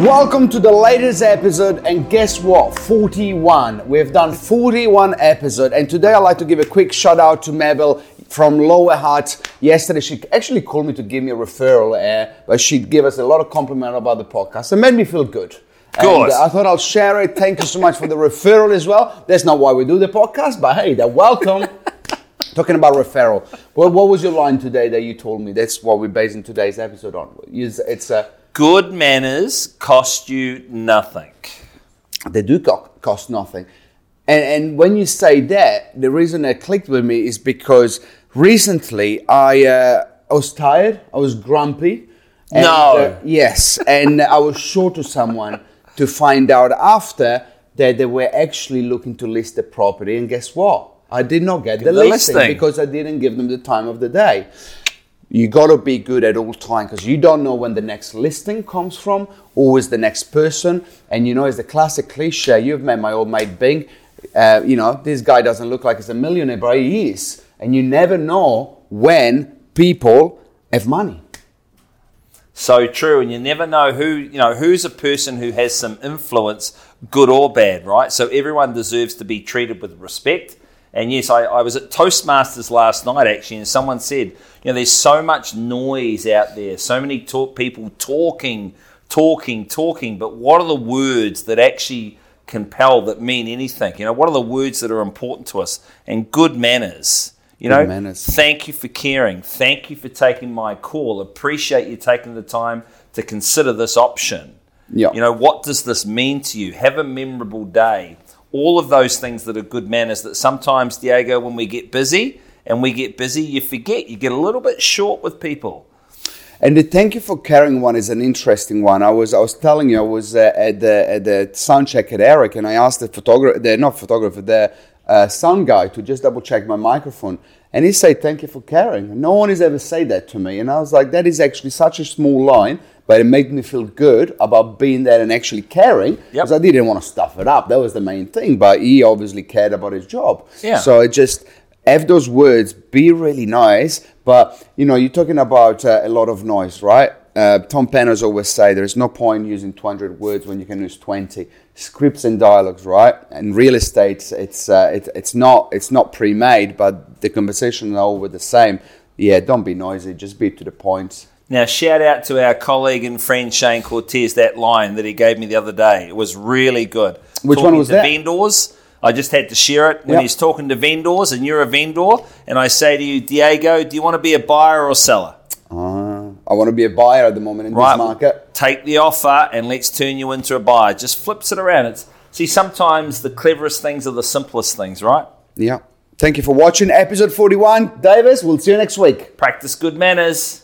Welcome to the latest episode, and guess what? 41. We've done 41 episodes, and today I'd like to give a quick shout out to Mabel from Lower Hutt. Yesterday, she actually called me to give me a referral, uh, but she gave us a lot of compliment about the podcast. It made me feel good. Good. Uh, I thought I'll share it. Thank you so much for the referral as well. That's not why we do the podcast, but hey, they're welcome. Talking about referral. Well, what was your line today that you told me? That's what we're basing today's episode on. It's, a Good manners cost you nothing. they do co- cost nothing. And, and when you say that, the reason it clicked with me is because recently I, uh, I was tired, I was grumpy. and, No. uh, yes, and I was short to someone to find out after that they were actually looking to list the property. And guess what? I did not get the, the listing, listing. because I didn't give them the time of the day. You got to be good at all time because you don't know when the next listing comes from, always the next person. And you know, it's the classic cliche. You've met my old mate Bing. Uh, you know, this guy doesn't look like he's a millionaire, but he is. And you never know when people have money. So true, and you never know who you know who's a person who has some influence, good or bad, right? So everyone deserves to be treated with respect. And yes, I, I was at Toastmasters last night actually, and someone said, you know, there's so much noise out there, so many talk, people talking, talking, talking, but what are the words that actually compel that mean anything? You know, what are the words that are important to us? And good manners. You know, manners. thank you for caring. Thank you for taking my call. Appreciate you taking the time to consider this option. Yeah. You know, what does this mean to you? Have a memorable day. All of those things that are good manners that sometimes, Diego, when we get busy and we get busy, you forget. You get a little bit short with people. And the thank you for caring one is an interesting one. I was I was telling you I was uh, at the at the sound check at Eric, and I asked the photographer, the not photographer, the uh, sound guy to just double check my microphone, and he said thank you for caring. No one has ever said that to me, and I was like, that is actually such a small line, but it made me feel good about being there and actually caring because I didn't want to stuff it up. That was the main thing, but he obviously cared about his job. Yeah. So it just have those words, be really nice. But you know, you're talking about uh, a lot of noise, right? Uh, Tom Panos always say there is no point using 200 words when you can use 20 scripts and dialogues, right? And real estate, it's uh, it, it's not it's not pre-made, but the conversations are always the same. Yeah, don't be noisy, just be to the point. Now, shout out to our colleague and friend Shane Cortese, that line that he gave me the other day. It was really good. Which one Talking was to that? Vendors. I just had to share it when Yep. he's talking to vendors, and you're a vendor, and I say to you, Diego, do you want to be a buyer or seller? Uh, I want to be a buyer at the moment in Right. this market. Take the offer and let's turn you into a buyer. Just flips it around. It's see sometimes the cleverest things are the simplest things, right? Yeah. Thank you for watching episode 41. Davis, we'll see you next week. Practice good manners.